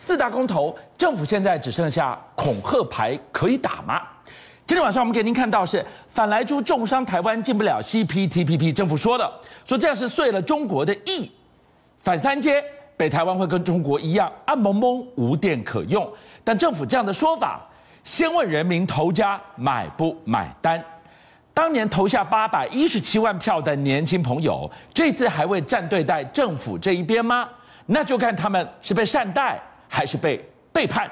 四大公投，政府现在只剩下恐吓牌可以打吗？今天晚上我们给您看到是反莱猪重伤台湾进不了 CPTPP，政府说的，说这样是遂了中国的意，反三阶，北台湾会跟中国一样暗蒙蒙无电可用。但政府这样的说法，先问人民投家买不买单？当年投下八百一十七万票的年轻朋友，这次还会站队在政府这一边吗？那就看他们是被善待还是被背叛。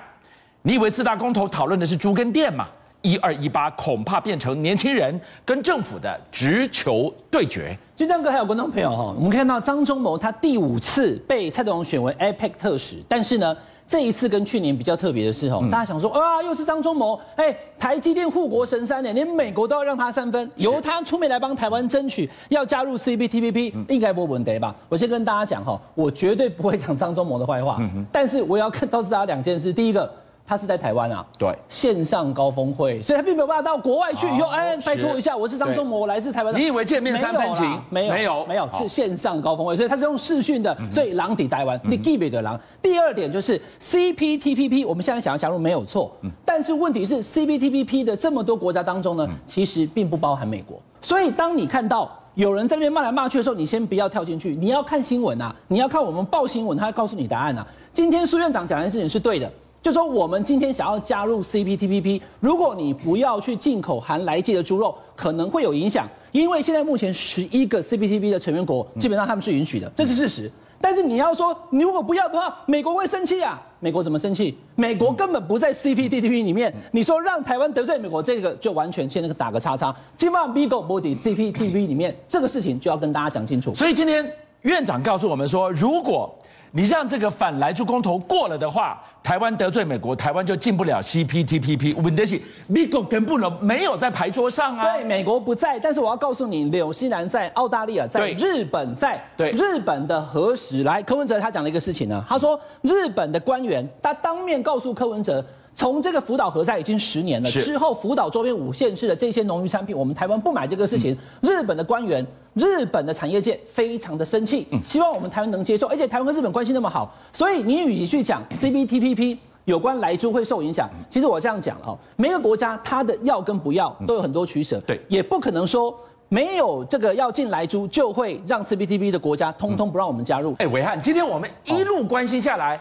你以为四大公投讨论的是猪跟电吗？一二一八恐怕变成年轻人跟政府的直球对决。军章哥还有观众朋友哈，我们看到张忠谋他第五次被蔡总统选为 APEC 特使，但是呢。这一次跟去年比较特别的是，哦，大家想说啊，又是张忠谋，哎，台积电护国神山呢，连美国都要让他三分，由他出面来帮台湾争取要加入 CPTPP，应该不稳得吧？我先跟大家讲哈，我绝对不会讲张忠谋的坏话，但是我要看告诉大家两件事，第一个。他是在台湾啊，对，线上高峰会，所以他并没有办法到国外去。以后，哎，拜托一下，我是张忠谋，我来自台湾。你以为见面三分情？没有，没有，没有，是线上高峰会，所以他是用视讯的，所以狼抵台湾，你记不得狼。第二点就是 CPTPP，我们现在想要加入没有错，但是问题是 CPTPP 的这么多国家当中呢，其实并不包含美国，所以当你看到有人在那边骂来骂去的时候，你先不要跳进去，你要看新闻啊，你要看我们报新闻，他要告诉你答案啊。今天苏院长讲的事情是对的。就说我们今天想要加入 CPTPP，如果你不要去进口含来剂的猪肉，可能会有影响，因为现在目前十一个 CPTPP 的成员国基本上他们是允许的，这是事实。但是你要说你如果不要的话，美国会生气啊？美国怎么生气？美国根本不在 CPTPP 里面，你说让台湾得罪美国，这个就完全先那个打个叉叉。今晚 Bigo Body CPTPP 里面这个事情就要跟大家讲清楚。所以今天院长告诉我们说，如果你让这个反来出公投过了的话，台湾得罪美国，台湾就进不了 CPTPP。问题是美国根本没有在牌桌上啊。对，美国不在，但是我要告诉你，纽西兰在，澳大利亚在，日本在。对，日本的核实来，柯文哲他讲了一个事情呢，他说日本的官员他当面告诉柯文哲。从这个福岛核灾已经十年了，之后福岛周边五县市的这些农渔产品，我们台湾不买这个事情，日本的官员、日本的产业界非常的生气，希望我们台湾能接受，而且台湾跟日本关系那么好，所以你与其去讲 CPTPP 有关莱猪会受影响，其实我这样讲哦，每个国家它的要跟不要都有很多取舍，对，也不可能说没有这个要进莱猪就会让 CPTPP 的国家通通不让我们加入。哎，伟汉，今天我们一路关心下来。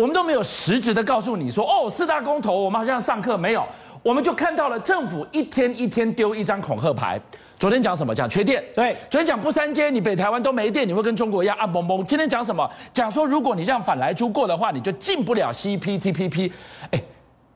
我们都没有实质的告诉你说，哦，四大公投，我们好像上课没有，我们就看到了政府一天一天丢一张恐吓牌。昨天讲什么？讲缺电。对，昨天讲不三阶，你北台湾都没电，你会跟中国一样啊嘣嘣。今天讲什么？讲说如果你让反来猪过的话，你就进不了 CPTPP。哎，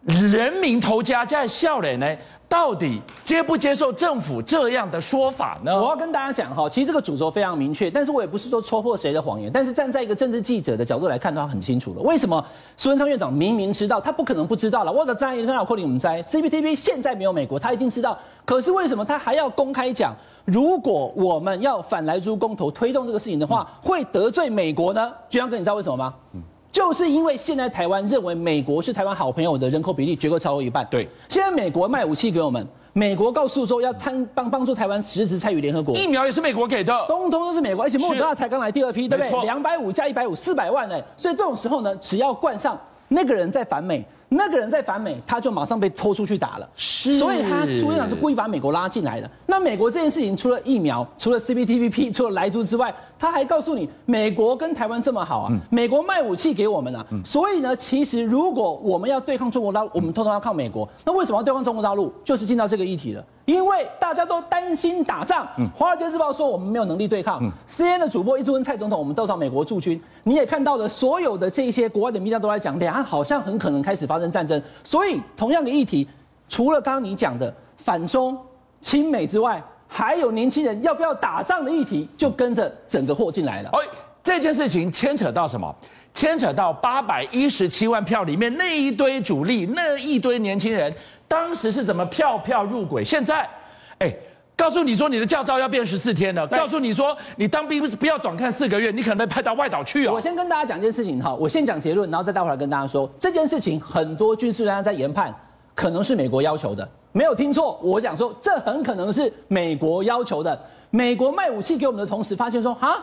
人民投家在笑脸呢。到底接不接受政府这样的说法呢？我要跟大家讲哈，其实这个主轴非常明确，但是我也不是说戳破谁的谎言，但是站在一个政治记者的角度来看他，很清楚了。为什么苏贞昌院长明明知道，他不可能不知道了？我的在跟老扣里我们在 CPTPP 现在没有美国，他一定知道。可是为什么他还要公开讲？如果我们要反莱猪公投推动这个事情的话，会得罪美国呢？俊相哥，你知道为什么吗？嗯就是因为现在台湾认为美国是台湾好朋友的人口比例绝对超过一半。对，现在美国卖武器给我们，美国告诉说要参帮帮助台湾实质参与联合国，疫苗也是美国给的，通通都是美国，而且莫德纳才刚来第二批，对不对？两百五加一百五，四百万呢。所以这种时候呢，只要冠上那个人在反美。那个人在反美，他就马上被拖出去打了。是，所以他苏院长是故意把美国拉进来的。那美国这件事情，除了疫苗，除了 CPTPP，除了莱猪之外，他还告诉你，美国跟台湾这么好啊，美国卖武器给我们啊。所以呢，其实如果我们要对抗中国大陆，我们通通要靠美国。那为什么要对抗中国大陆？就是进到这个议题了。因为大家都担心打仗，《华尔街日报》说我们没有能力对抗，CNN 的主播一直问蔡总统，我们到上美国驻军，你也看到了，所有的这些国外的媒体都在讲，两岸好像很可能开始发生战争。所以，同样的议题，除了刚刚你讲的反中、亲美之外，还有年轻人要不要打仗的议题，就跟着整个祸进来了。哎，这件事情牵扯到什么？牵扯到八百一十七万票里面那一堆主力，那一堆年轻人。当时是怎么票票入轨？现在，哎，告诉你说你的驾照要变十四天了，告诉你说你当兵不是不要短看四个月，你可能被派到外岛去哦。我先跟大家讲一件事情哈，我先讲结论，然后再待会儿跟大家说这件事情，很多军事专家在研判，可能是美国要求的，没有听错，我讲说这很可能是美国要求的。美国卖武器给我们的同时，发现说啊，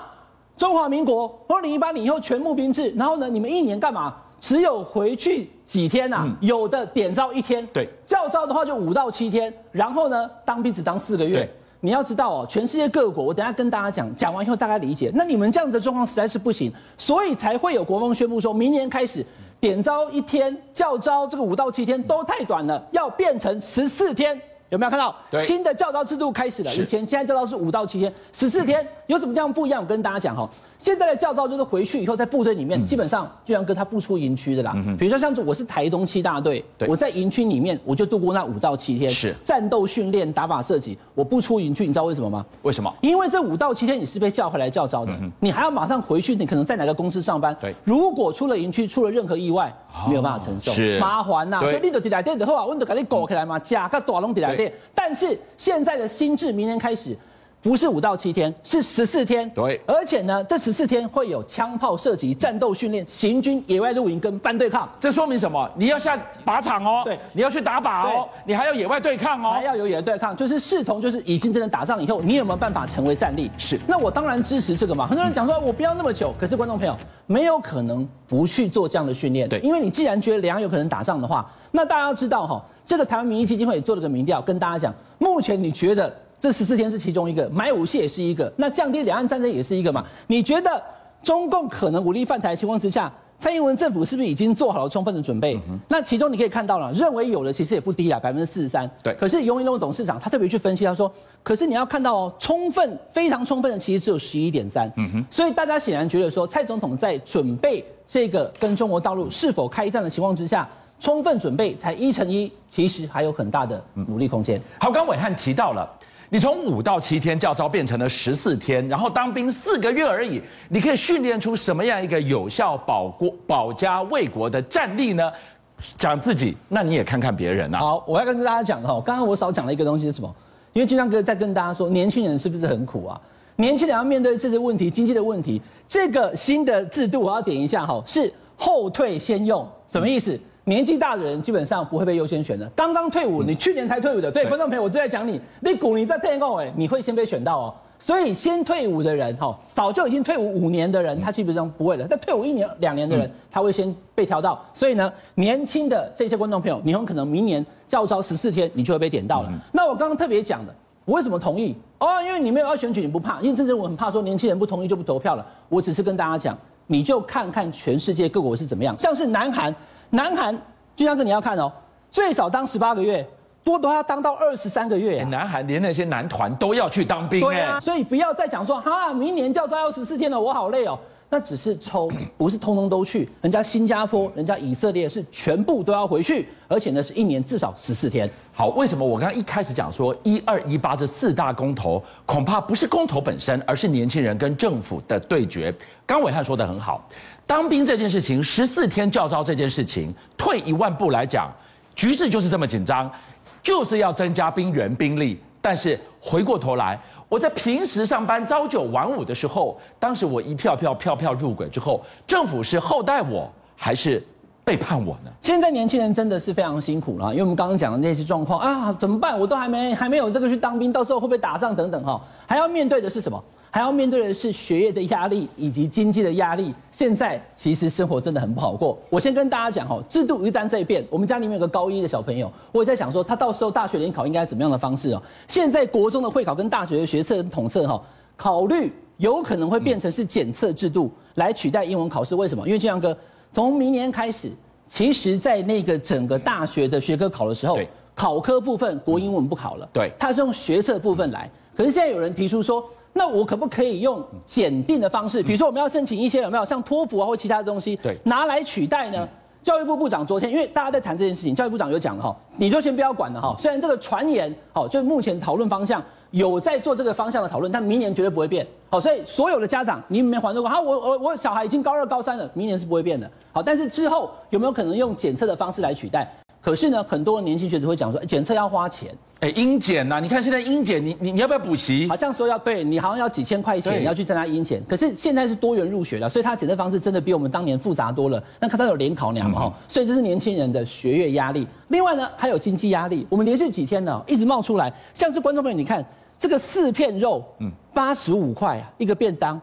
中华民国二零一八年以后全募兵制，然后呢，你们一年干嘛？只有回去几天呐、啊，嗯、有的点招一天，对，教招的话就五到七天，然后呢，当兵只当四个月。你要知道哦，全世界各国，我等下跟大家讲，讲完以后大家理解。那你们这样子的状况实在是不行，所以才会有国防宣布说，明年开始点招一天，教招这个五到七天都太短了，要变成十四天。有没有看到新的教招制度开始了？以前现在教招是五到七天，十四天有什么这样不一样？我跟大家讲哈，现在的教招就是回去以后在部队里面，基本上就像哥他不出营区的啦。比如说像我是台东七大队，我在营区里面我就度过那五到七天，是战斗训练、打靶射击，我不出营区，你知道为什么吗？为什么？因为这五到七天你是被叫回来教招的，你还要马上回去，你可能在哪个公司上班？对，如果出了营区出了任何意外，没有办法承受，是麻烦呐。所以你就来电的话，我就给你搞起来嘛，加个大龙来电，但是。现在的新制，明年开始，不是五到七天，是十四天。对，而且呢，这十四天会有枪炮射击、战斗训练、行军、野外露营跟班对抗。这说明什么？你要下靶场哦，对，你要去打靶哦，你还要野外对抗哦，还要有野外对抗，就是视同就是已经真的打仗以后，你有没有办法成为战力？是。那我当然支持这个嘛。很多人讲说，我不要那么久，可是观众朋友没有可能不去做这样的训练。对，因为你既然觉得两岸有可能打仗的话，那大家要知道哈，这个台湾民意基金会也做了个民调，跟大家讲，目前你觉得？这十四天是其中一个，买武器也是一个，那降低两岸战争也是一个嘛？你觉得中共可能武力犯台情况之下，蔡英文政府是不是已经做好了充分的准备？嗯、那其中你可以看到了，认为有的其实也不低啊，百分之四十三。对。可是永盈隆董事长他特别去分析，他说：“可是你要看到哦，充分非常充分的其实只有十一点三。”嗯哼。所以大家显然觉得说，蔡总统在准备这个跟中国大陆是否开战的情况之下，充分准备才一乘一，其实还有很大的努力空间。好，刚伟汉提到了。你从五到七天教招变成了十四天，然后当兵四个月而已，你可以训练出什么样一个有效保国保家卫国的战力呢？讲自己，那你也看看别人啊。好，我要跟大家讲哈，刚刚我少讲了一个东西是什么？因为俊相哥在跟大家说，年轻人是不是很苦啊？年轻人要面对这些问题，经济的问题，这个新的制度我要点一下哈，是后退先用，什么意思？年纪大的人基本上不会被优先选的。刚刚退伍，你去年才退伍的，对，观众朋友，我就在讲你，你股你在退伍哎，你会先被选到哦。所以先退伍的人哈，早就已经退伍五年的人，他基本上不会了。但退伍一年、两年的人，他会先被挑到。所以呢，年轻的这些观众朋友，你很可能明年教招十四天，你就会被点到了。那我刚刚特别讲的，我为什么同意？哦，因为你没有要选举，你不怕，因为真正我很怕说年轻人不同意就不投票了。我只是跟大家讲，你就看看全世界各国是怎么样，像是南韩。南韩，俊相哥，你要看哦，最少当十八个月，多的话要当到二十三个月呀。南韩连那些男团都要去当兵，对啊，所以不要再讲说哈，明年教召要十四天了，我好累哦。那只是抽，不是通通都去。人家新加坡、人家以色列是全部都要回去，而且呢是一年至少十四天。好，为什么我刚刚一开始讲说一二一八这四大公投，恐怕不是公投本身，而是年轻人跟政府的对决。刚伟汉说的很好。当兵这件事情，十四天教招这件事情，退一万步来讲，局势就是这么紧张，就是要增加兵员兵力。但是回过头来，我在平时上班朝九晚五的时候，当时我一票票票票入轨之后，政府是厚待我还是背叛我呢？现在年轻人真的是非常辛苦了，因为我们刚刚讲的那些状况啊，怎么办？我都还没还没有这个去当兵，到时候会不会打仗等等哈？还要面对的是什么？还要面对的是学业的压力以及经济的压力。现在其实生活真的很不好过。我先跟大家讲哦，制度一旦在变，我们家里面有个高一的小朋友，我也在想说，他到时候大学联考应该怎么样的方式哦？现在国中的会考跟大学的学测跟统测哈，考虑有可能会变成是检测制度来取代英文考试。为什么？因为这样哥从明年开始，其实在那个整个大学的学科考的时候，考科部分国英文不考了，对，他是用学测部分来。可是现在有人提出说。那我可不可以用检定的方式？比如说我们要申请一些有没有像托福啊或其他的东西，对，拿来取代呢？教育部部长昨天，因为大家在谈这件事情，教育部长有讲了哈，你就先不要管了哈。虽然这个传言，好，就目前讨论方向有在做这个方向的讨论，但明年绝对不会变。好，所以所有的家长，你们没还过啊，我我我小孩已经高二高三了，明年是不会变的。好，但是之后有没有可能用检测的方式来取代？可是呢，很多年轻学子会讲说，检测要花钱。哎，英检呐，你看现在英检，你你你要不要补习？好像说要对你好像要几千块钱，你要去参加英检。可是现在是多元入学了，所以它检测方式真的比我们当年复杂多了。那看他有联考那样嘛哈，嗯、所以这是年轻人的学业压力。另外呢，还有经济压力。我们连续几天呢，一直冒出来，像是观众朋友，你看这个四片肉，嗯，八十五块啊，一个便当。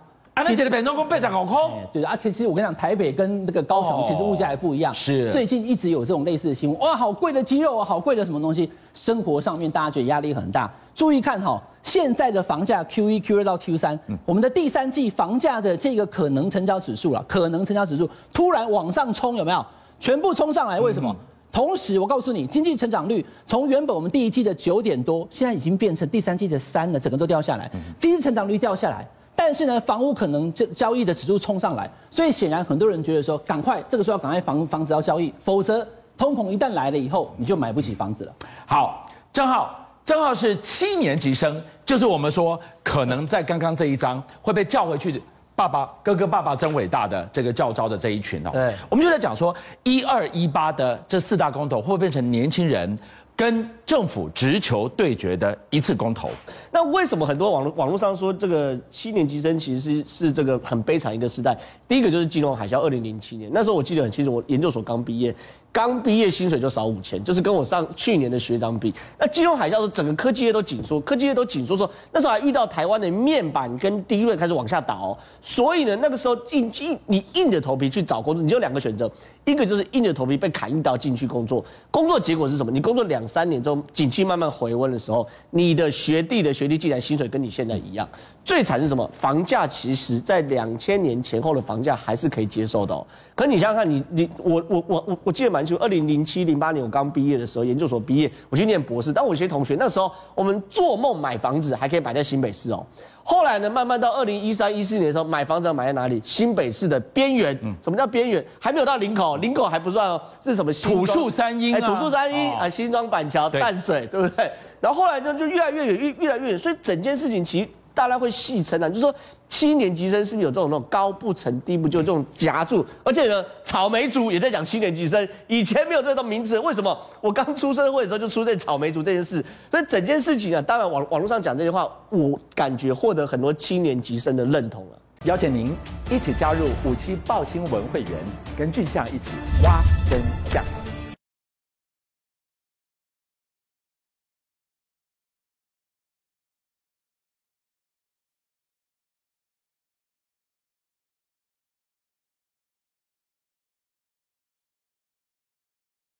你觉得北农工被涨好空？对啊，其实我跟你讲，台北跟那个高雄其实物价还不一样。是，最近一直有这种类似的新闻，哇，好贵的鸡肉啊，好贵的什么东西，生活上面大家觉得压力很大。注意看哈，现在的房价 Q 一、Q 二到 Q 三，我们的第三季房价的这个可能成交指数了，可能成交指数突然往上冲，有没有？全部冲上来，为什么？同时，我告诉你，经济成长率从原本我们第一季的九点多，现在已经变成第三季的三了，整个都掉下来。经济成长率掉下来，但是呢，房屋可能这交易的指数冲上来，所以显然很多人觉得说，赶快这个时候要赶快房房子要交易，否则通膨一旦来了以后，你就买不起房子了。好，正好正好是七年级生，就是我们说可能在刚刚这一章会被叫回去。爸爸，哥哥，爸爸真伟大的这个教招的这一群哦，对，我们就在讲说一二一八的这四大公投会不会变成年轻人跟政府直球对决的一次公投？那为什么很多网络网络上说这个七年级生其实是是这个很悲惨一个时代？第一个就是金融海啸，二零零七年那时候我记得很清楚，我研究所刚毕业。刚毕业薪水就少五千，就是跟我上去年的学长比。那金融海啸是整个科技业都紧缩，科技业都紧缩，说那时候还遇到台湾的面板跟低润开始往下倒，所以呢，那个时候硬硬你硬着头皮去找工作，你就两个选择，一个就是硬着头皮被砍一刀进去工作，工作结果是什么？你工作两三年之后，景气慢慢回温的时候，你的学弟的学弟既然薪水跟你现在一样。最惨是什么？房价其实在两千年前后的房价还是可以接受的哦。可你想想看，你你我我我我我记得蛮清楚，二零零七零八年我刚毕业的时候，研究所毕业，我去念博士。但我有些同学那时候，我们做梦买房子还可以买在新北市哦。后来呢，慢慢到二零一三一四年的时候，买房子要买在哪里？新北市的边缘。什么叫边缘？还没有到林口，林口还不算哦，是什么？土树山阴啊，土树山阴啊，新庄板桥淡水，对不对？然后后来呢，就越来越远，越越来越远。所以整件事情其实。大家会戏称啊，就是说七年级生是不是有这种那种高不成低不就这种夹住？而且呢，草莓族也在讲七年级生，以前没有这种名词，为什么？我刚出社会的时候就出现草莓族这件事，所以整件事情啊，当然网网络上讲这些话，我感觉获得很多七年级生的认同了。邀请您一起加入五七报新闻会员，跟俊相一起挖。